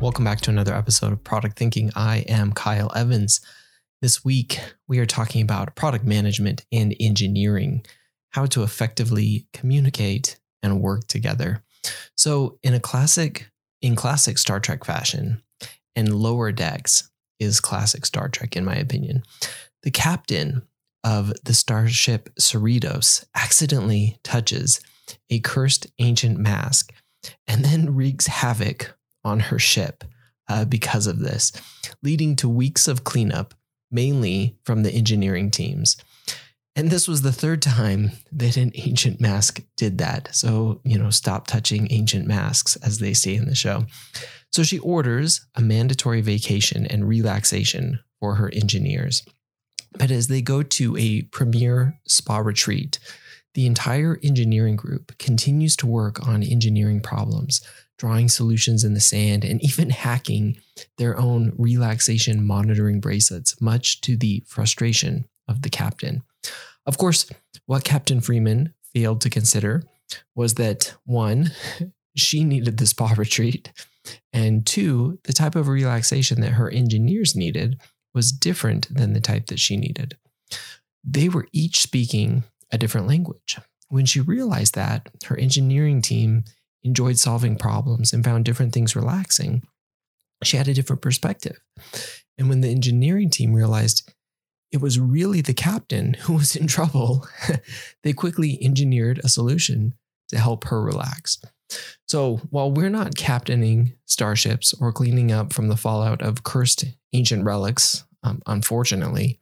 Welcome back to another episode of Product Thinking. I am Kyle Evans. This week, we are talking about product management and engineering, how to effectively communicate and work together. So, in a classic, in classic Star Trek fashion, and lower decks is classic Star Trek, in my opinion. The captain of the starship Cerritos accidentally touches a cursed ancient mask and then wreaks havoc on her ship uh, because of this, leading to weeks of cleanup, mainly from the engineering teams. And this was the third time that an ancient mask did that. So, you know, stop touching ancient masks, as they say in the show. So she orders a mandatory vacation and relaxation for her engineers. But as they go to a premier spa retreat, the entire engineering group continues to work on engineering problems, drawing solutions in the sand, and even hacking their own relaxation monitoring bracelets, much to the frustration of the captain. Of course, what Captain Freeman failed to consider was that one, she needed the spa retreat, and two, the type of relaxation that her engineers needed was different than the type that she needed. They were each speaking a different language. When she realized that, her engineering team enjoyed solving problems and found different things relaxing. She had a different perspective. And when the engineering team realized it was really the captain who was in trouble, they quickly engineered a solution to help her relax. So while we're not captaining starships or cleaning up from the fallout of cursed ancient relics, um, unfortunately,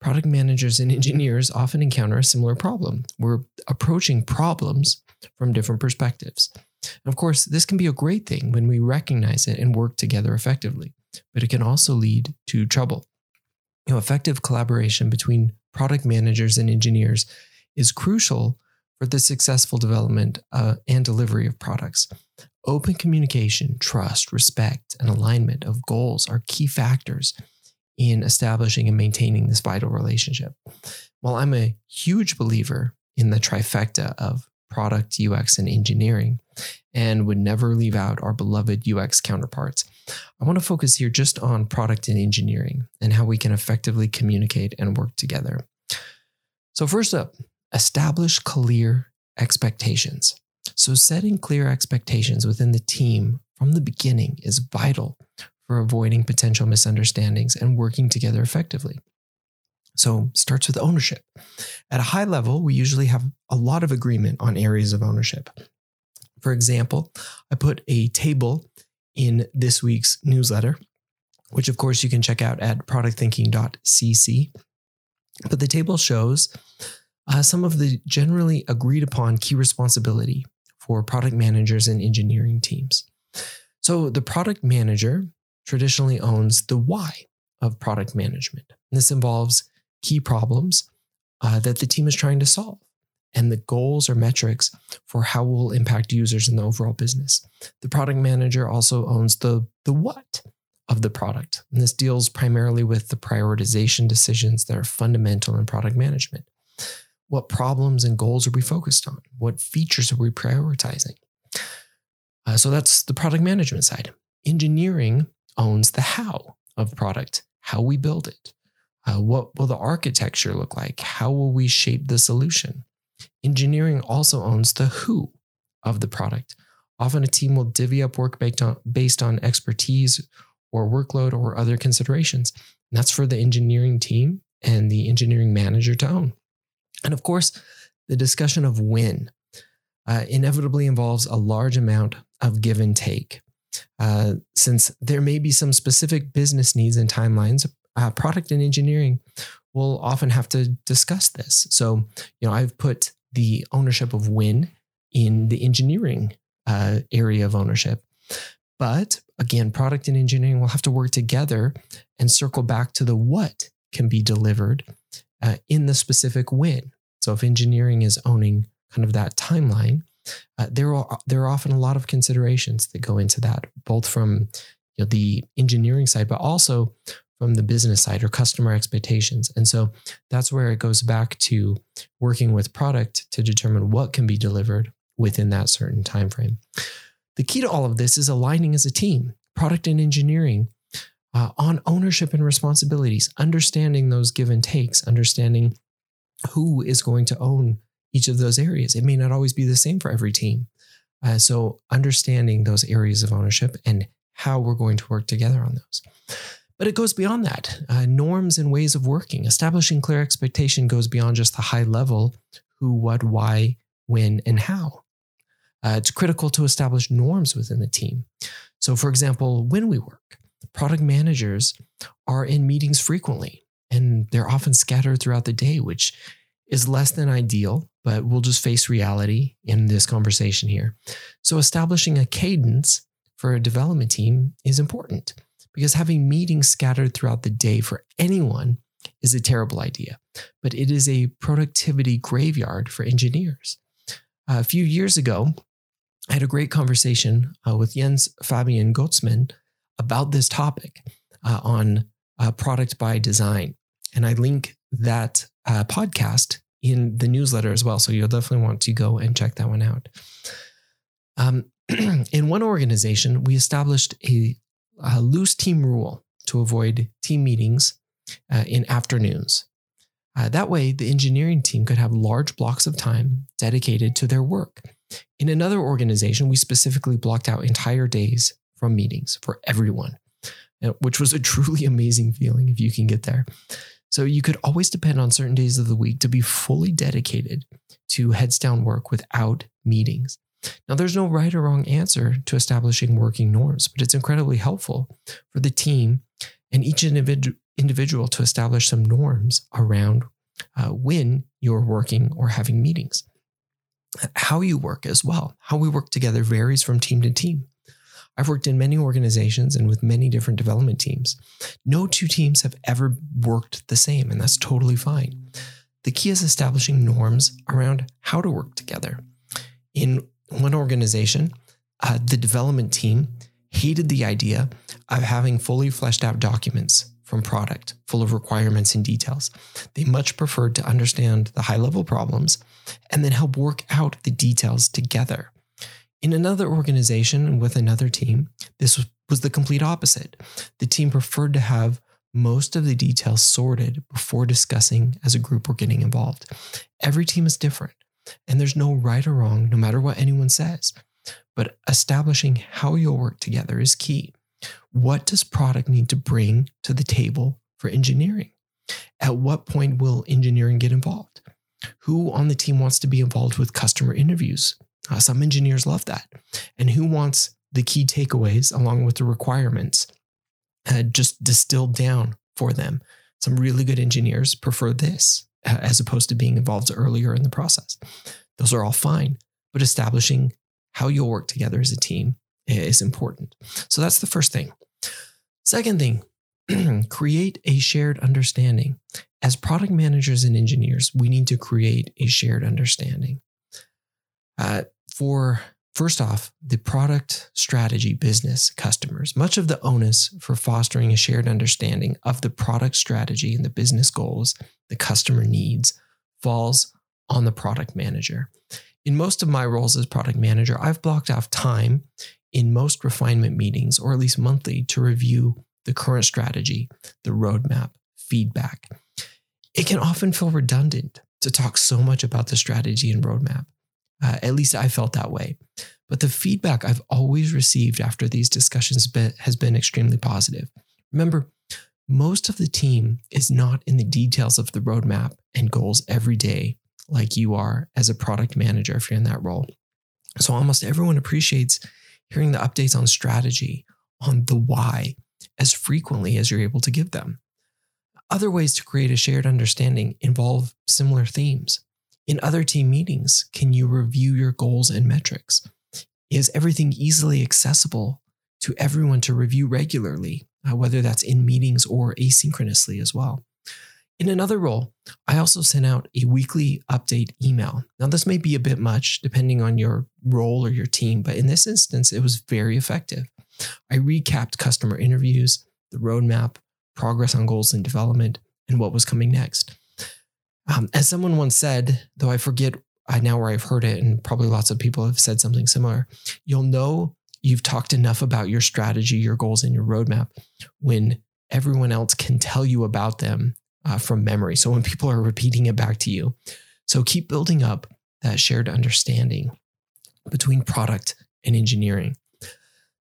product managers and engineers often encounter a similar problem. We're approaching problems from different perspectives. And of course, this can be a great thing when we recognize it and work together effectively, but it can also lead to trouble. You know, effective collaboration between product managers and engineers is crucial for the successful development uh, and delivery of products. Open communication, trust, respect, and alignment of goals are key factors in establishing and maintaining this vital relationship. While I'm a huge believer in the trifecta of product, UX, and engineering, and would never leave out our beloved UX counterparts, I want to focus here just on product and engineering and how we can effectively communicate and work together. So, first up, establish clear expectations. So, setting clear expectations within the team from the beginning is vital for avoiding potential misunderstandings and working together effectively. So, starts with ownership. At a high level, we usually have a lot of agreement on areas of ownership. For example, I put a table in this week's newsletter, which of course you can check out at productthinking.cc. But the table shows uh, some of the generally agreed upon key responsibility for product managers and engineering teams. So the product manager traditionally owns the why of product management. And this involves key problems uh, that the team is trying to solve and the goals or metrics for how it will impact users in the overall business. The product manager also owns the, the what of the product. And this deals primarily with the prioritization decisions that are fundamental in product management. What problems and goals are we focused on? What features are we prioritizing? Uh, so that's the product management side. Engineering owns the how of product, how we build it. Uh, what will the architecture look like? How will we shape the solution? Engineering also owns the who of the product. Often a team will divvy up work based on, expertise or workload or other considerations. And that's for the engineering team and the engineering manager to own. And of course, the discussion of when uh, inevitably involves a large amount of give and take. Uh, since there may be some specific business needs and timelines, uh, product and engineering will often have to discuss this. So, you know, I've put the ownership of when in the engineering uh, area of ownership. But again, product and engineering will have to work together and circle back to the what can be delivered uh, in the specific when. So if engineering is owning kind of that timeline, uh, there are there are often a lot of considerations that go into that, both from you know, the engineering side, but also from the business side or customer expectations. And so that's where it goes back to working with product to determine what can be delivered within that certain time frame. The key to all of this is aligning as a team. product and engineering uh, on ownership and responsibilities, understanding those give and takes, understanding who is going to own each of those areas. It may not always be the same for every team. Uh, so, understanding those areas of ownership and how we're going to work together on those. But it goes beyond that. Uh, norms and ways of working. Establishing clear expectation goes beyond just the high level who, what, why, when, and how. Uh, it's critical to establish norms within the team. So, for example, when we work, product managers are in meetings frequently and they're often scattered throughout the day, which is less than ideal, but we'll just face reality in this conversation here. So, establishing a cadence for a development team is important because having meetings scattered throughout the day for anyone is a terrible idea, but it is a productivity graveyard for engineers. Uh, a few years ago, I had a great conversation uh, with Jens Fabian Goetzmann about this topic uh, on uh, product by design. And I link that uh, podcast in the newsletter as well. So you'll definitely want to go and check that one out. Um, in one organization, we established a, a, loose team rule to avoid team meetings uh, in afternoons. Uh, that way, the engineering team could have large blocks of time dedicated to their work. In another organization, we specifically blocked out entire days from meetings for everyone, uh, which was a truly amazing feeling if you can get there. So you could always depend on certain days of the week to be fully dedicated to heads down work without meetings. Now, there's no right or wrong answer to establishing working norms, but it's incredibly helpful for the team and each individual to establish some norms around uh, when you're working or having meetings. How you work as well, how we work together varies from team to team. I've worked in many organizations and with many different development teams. No two teams have ever worked the same, and that's totally fine. The key is establishing norms around how to work together. In one organization, uh, the development team hated the idea of having fully fleshed out documents from product full of requirements and details. They much preferred to understand the high level problems and then help work out the details together. In another organization with another team, this was the complete opposite. The team preferred to have most of the details sorted before discussing as a group or getting involved. Every team is different, and there's no right or wrong, no matter what anyone says. But establishing how you'll work together is key. What does product need to bring to the table for engineering? At what point will engineering get involved? Who on the team wants to be involved with customer interviews? Uh, some engineers love that. And who wants the key takeaways along with the requirements uh, just distilled down for them? Some really good engineers prefer this as opposed to being involved earlier in the process. Those are all fine, but establishing how you'll work together as a team is important. So that's the first thing. Second thing, create a shared understanding. As product managers and engineers, we need to create a shared understanding. Uh, for first off, the product strategy business customers, much of the onus for fostering a shared understanding of the product strategy and the business goals the customer needs falls on the product manager. In most of my roles as product manager, I've blocked off time in most refinement meetings, or at least monthly, to review the current strategy, the roadmap, feedback. It can often feel redundant to talk so much about the strategy and roadmap. Uh, at least I felt that way. But the feedback I've always received after these discussions has been extremely positive. Remember, most of the team is not in the details of the roadmap and goals every day like you are as a product manager if you're in that role. So almost everyone appreciates hearing the updates on strategy, on the why, as frequently as you're able to give them. Other ways to create a shared understanding involve similar themes. In other team meetings, can you review your goals and metrics? Is everything easily accessible to everyone to review regularly, uh, whether that's in meetings or asynchronously as well? In another role, I also sent out a weekly update email. Now, this may be a bit much depending on your role or your team, but in this instance, it was very effective. I recapped customer interviews, the roadmap, progress on goals and development, and what was coming next. Um, as someone once said, though I forget I now where I've heard it, and probably lots of people have said something similar, you'll know you've talked enough about your strategy, your goals, and your roadmap when everyone else can tell you about them uh, from memory. So when people are repeating it back to you. So keep building up that shared understanding between product and engineering.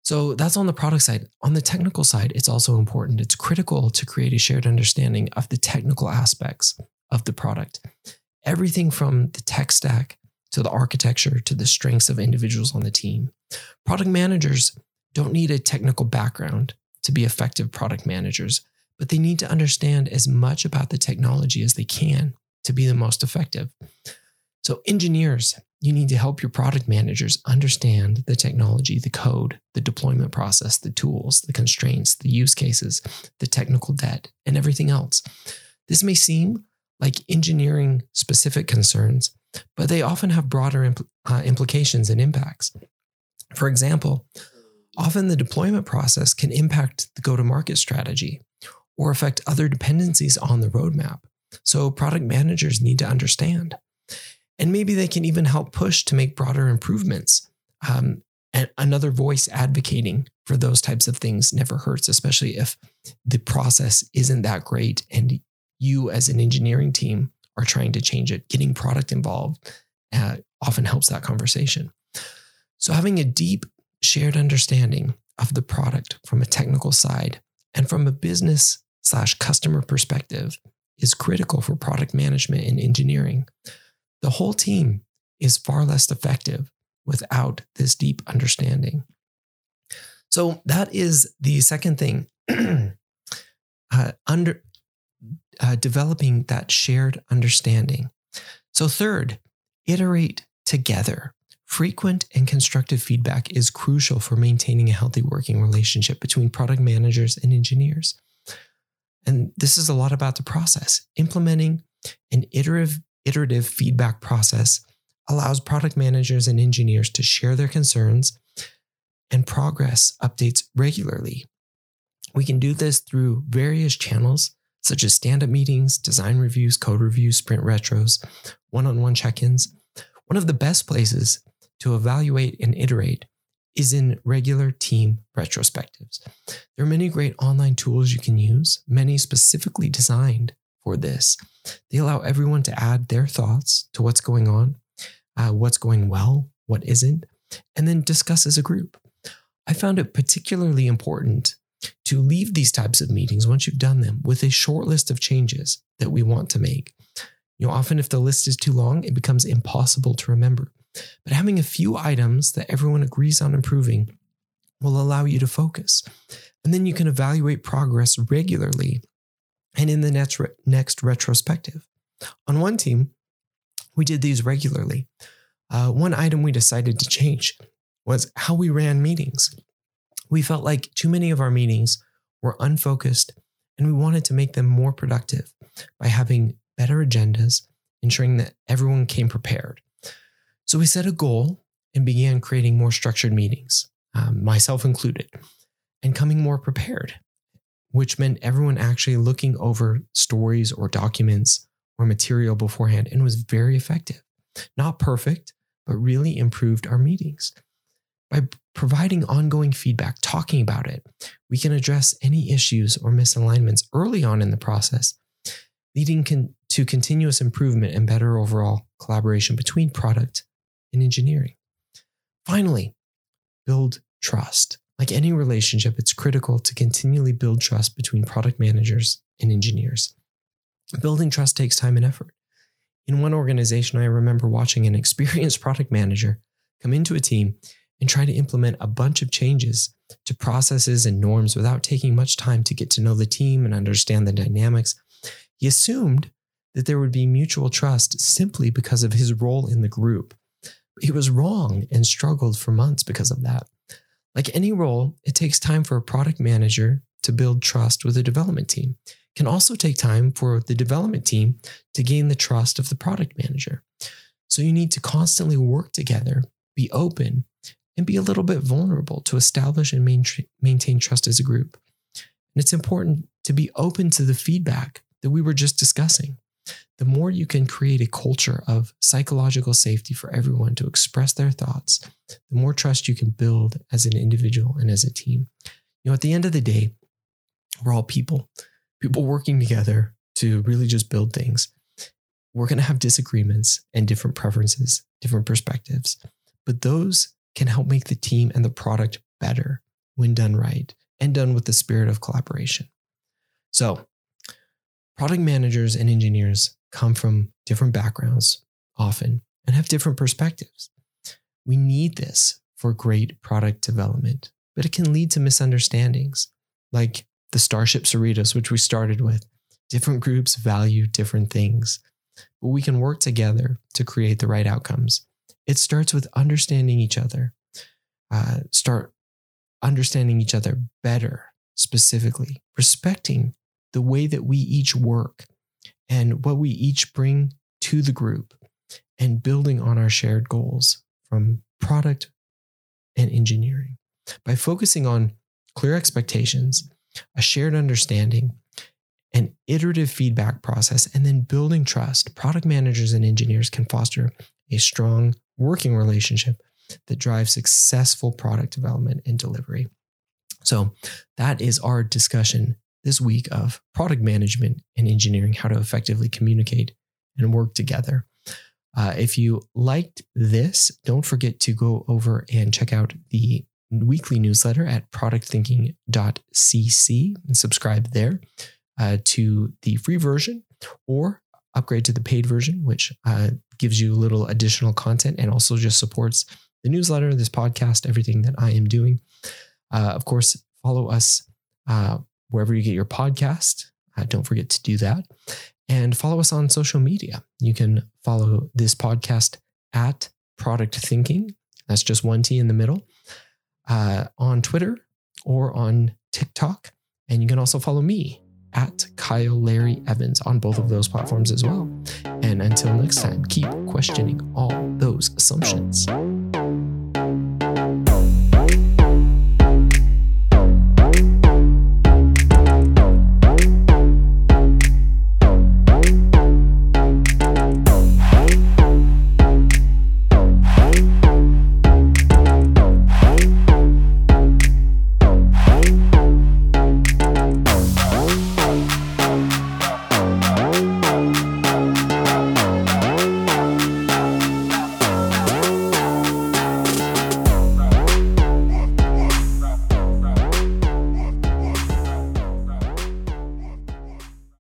So that's on the product side. On the technical side, it's also important. It's critical to create a shared understanding of the technical aspects of the product. Everything from the tech stack to the architecture to the strengths of individuals on the team. Product managers don't need a technical background to be effective product managers, but they need to understand as much about the technology as they can to be the most effective. So, engineers, you need to help your product managers understand the technology, the code, the deployment process, the tools, the constraints, the use cases, the technical debt, and everything else. This may seem like engineering specific concerns, but they often have broader impl- uh, implications and impacts. For example, often the deployment process can impact the go to market strategy or affect other dependencies on the roadmap. So, product managers need to understand. And maybe they can even help push to make broader improvements. Um, and another voice advocating for those types of things never hurts, especially if the process isn't that great and you, as an engineering team, are trying to change it. Getting product involved uh, often helps that conversation. So, having a deep shared understanding of the product from a technical side and from a business slash customer perspective is critical for product management and engineering. The whole team is far less effective without this deep understanding. So that is the second thing. uh, under uh, developing that shared understanding. So third, iterate together. Frequent and constructive feedback is crucial for maintaining a healthy working relationship between product managers and engineers. And this is a lot about the process. Implementing an iterative, iterative feedback process allows product managers and engineers to share their concerns and progress updates regularly. We can do this through various channels such as stand up meetings, design reviews, code reviews, sprint retros, one on one check ins. One of the best places to evaluate and iterate is in regular team retrospectives. There are many great online tools you can use, many specifically designed for this. They allow everyone to add their thoughts to what's going on, uh, what's going well, what isn't, and then discuss as a group. I found it particularly important to leave these types of meetings once you've done them with a short list of changes that we want to make. You know, often if the list is too long, it becomes impossible to remember. But having a few items that everyone agrees on improving will allow you to focus. And then you can evaluate progress regularly and in the next, re- next retrospective. On one team, we did these regularly. Uh, one item we decided to change was how we ran meetings. We felt like too many of our meetings were unfocused and we wanted to make them more productive by having better agendas, ensuring that everyone came prepared. So we set a goal and began creating more structured meetings, um, myself included, and coming more prepared, which meant everyone actually looking over stories or documents or material beforehand and was very effective. Not perfect, but really improved our meetings. By providing ongoing feedback, talking about it, we can address any issues or misalignments early on in the process, leading con- to continuous improvement and better overall collaboration between product and engineering. Finally, build trust. Like any relationship, it's critical to continually build trust between product managers and engineers. Building trust takes time and effort. In one organization, I remember watching an experienced product manager come into a team and try to implement a bunch of changes to processes and norms without taking much time to get to know the team and understand the dynamics. He assumed that there would be mutual trust simply because of his role in the group. He was wrong and struggled for months because of that. Like any role, it takes time for a product manager to build trust with a development team. It can also take time for the development team to gain the trust of the product manager. So you need to constantly work together, be open, and be a little bit vulnerable to establish and maintain trust as a group. And it's important to be open to the feedback that we were just discussing. the more you can create a culture of psychological safety for everyone to express their thoughts, the more trust you can build as an individual and as a team. You know, at the end of the day, we're all people, people working together to really just build things. We're going to have disagreements and different preferences, different perspectives, but those can help make the team and the product better when done right and done with the spirit of collaboration. So, product managers and engineers come from different backgrounds often and have different perspectives. We need this for great product development, but it can lead to misunderstandings like the Starship Cerritos, which we started with. Different groups value different things, but we can work together to create the right outcomes. It starts with understanding each other, uh, start understanding each other better, specifically, respecting the way that we each work and what we each bring to the group, and building on our shared goals from product and engineering. By focusing on clear expectations, a shared understanding, an iterative feedback process, and then building trust, product managers and engineers can foster a strong working relationship that drives successful product development and delivery. So, that is our discussion this week of product management and engineering, how to effectively communicate and work together. Uh, if you liked this, don't forget to go over and check out the weekly newsletter at productthinking.cc and subscribe there uh, to the free version or upgrade to the paid version, which uh, gives you a little additional content and also just supports the newsletter, this podcast, everything that I am doing. Uh, of course, follow us uh, wherever you get your podcast. Uh, don't forget to do that. And follow us on social media. You can follow this podcast at Product Thinking. That's just one T in the middle uh, on Twitter or on TikTok. And you can also follow me at Kyle Larry Evans on both of those platforms as well. And until next time, keep questioning all those assumptions.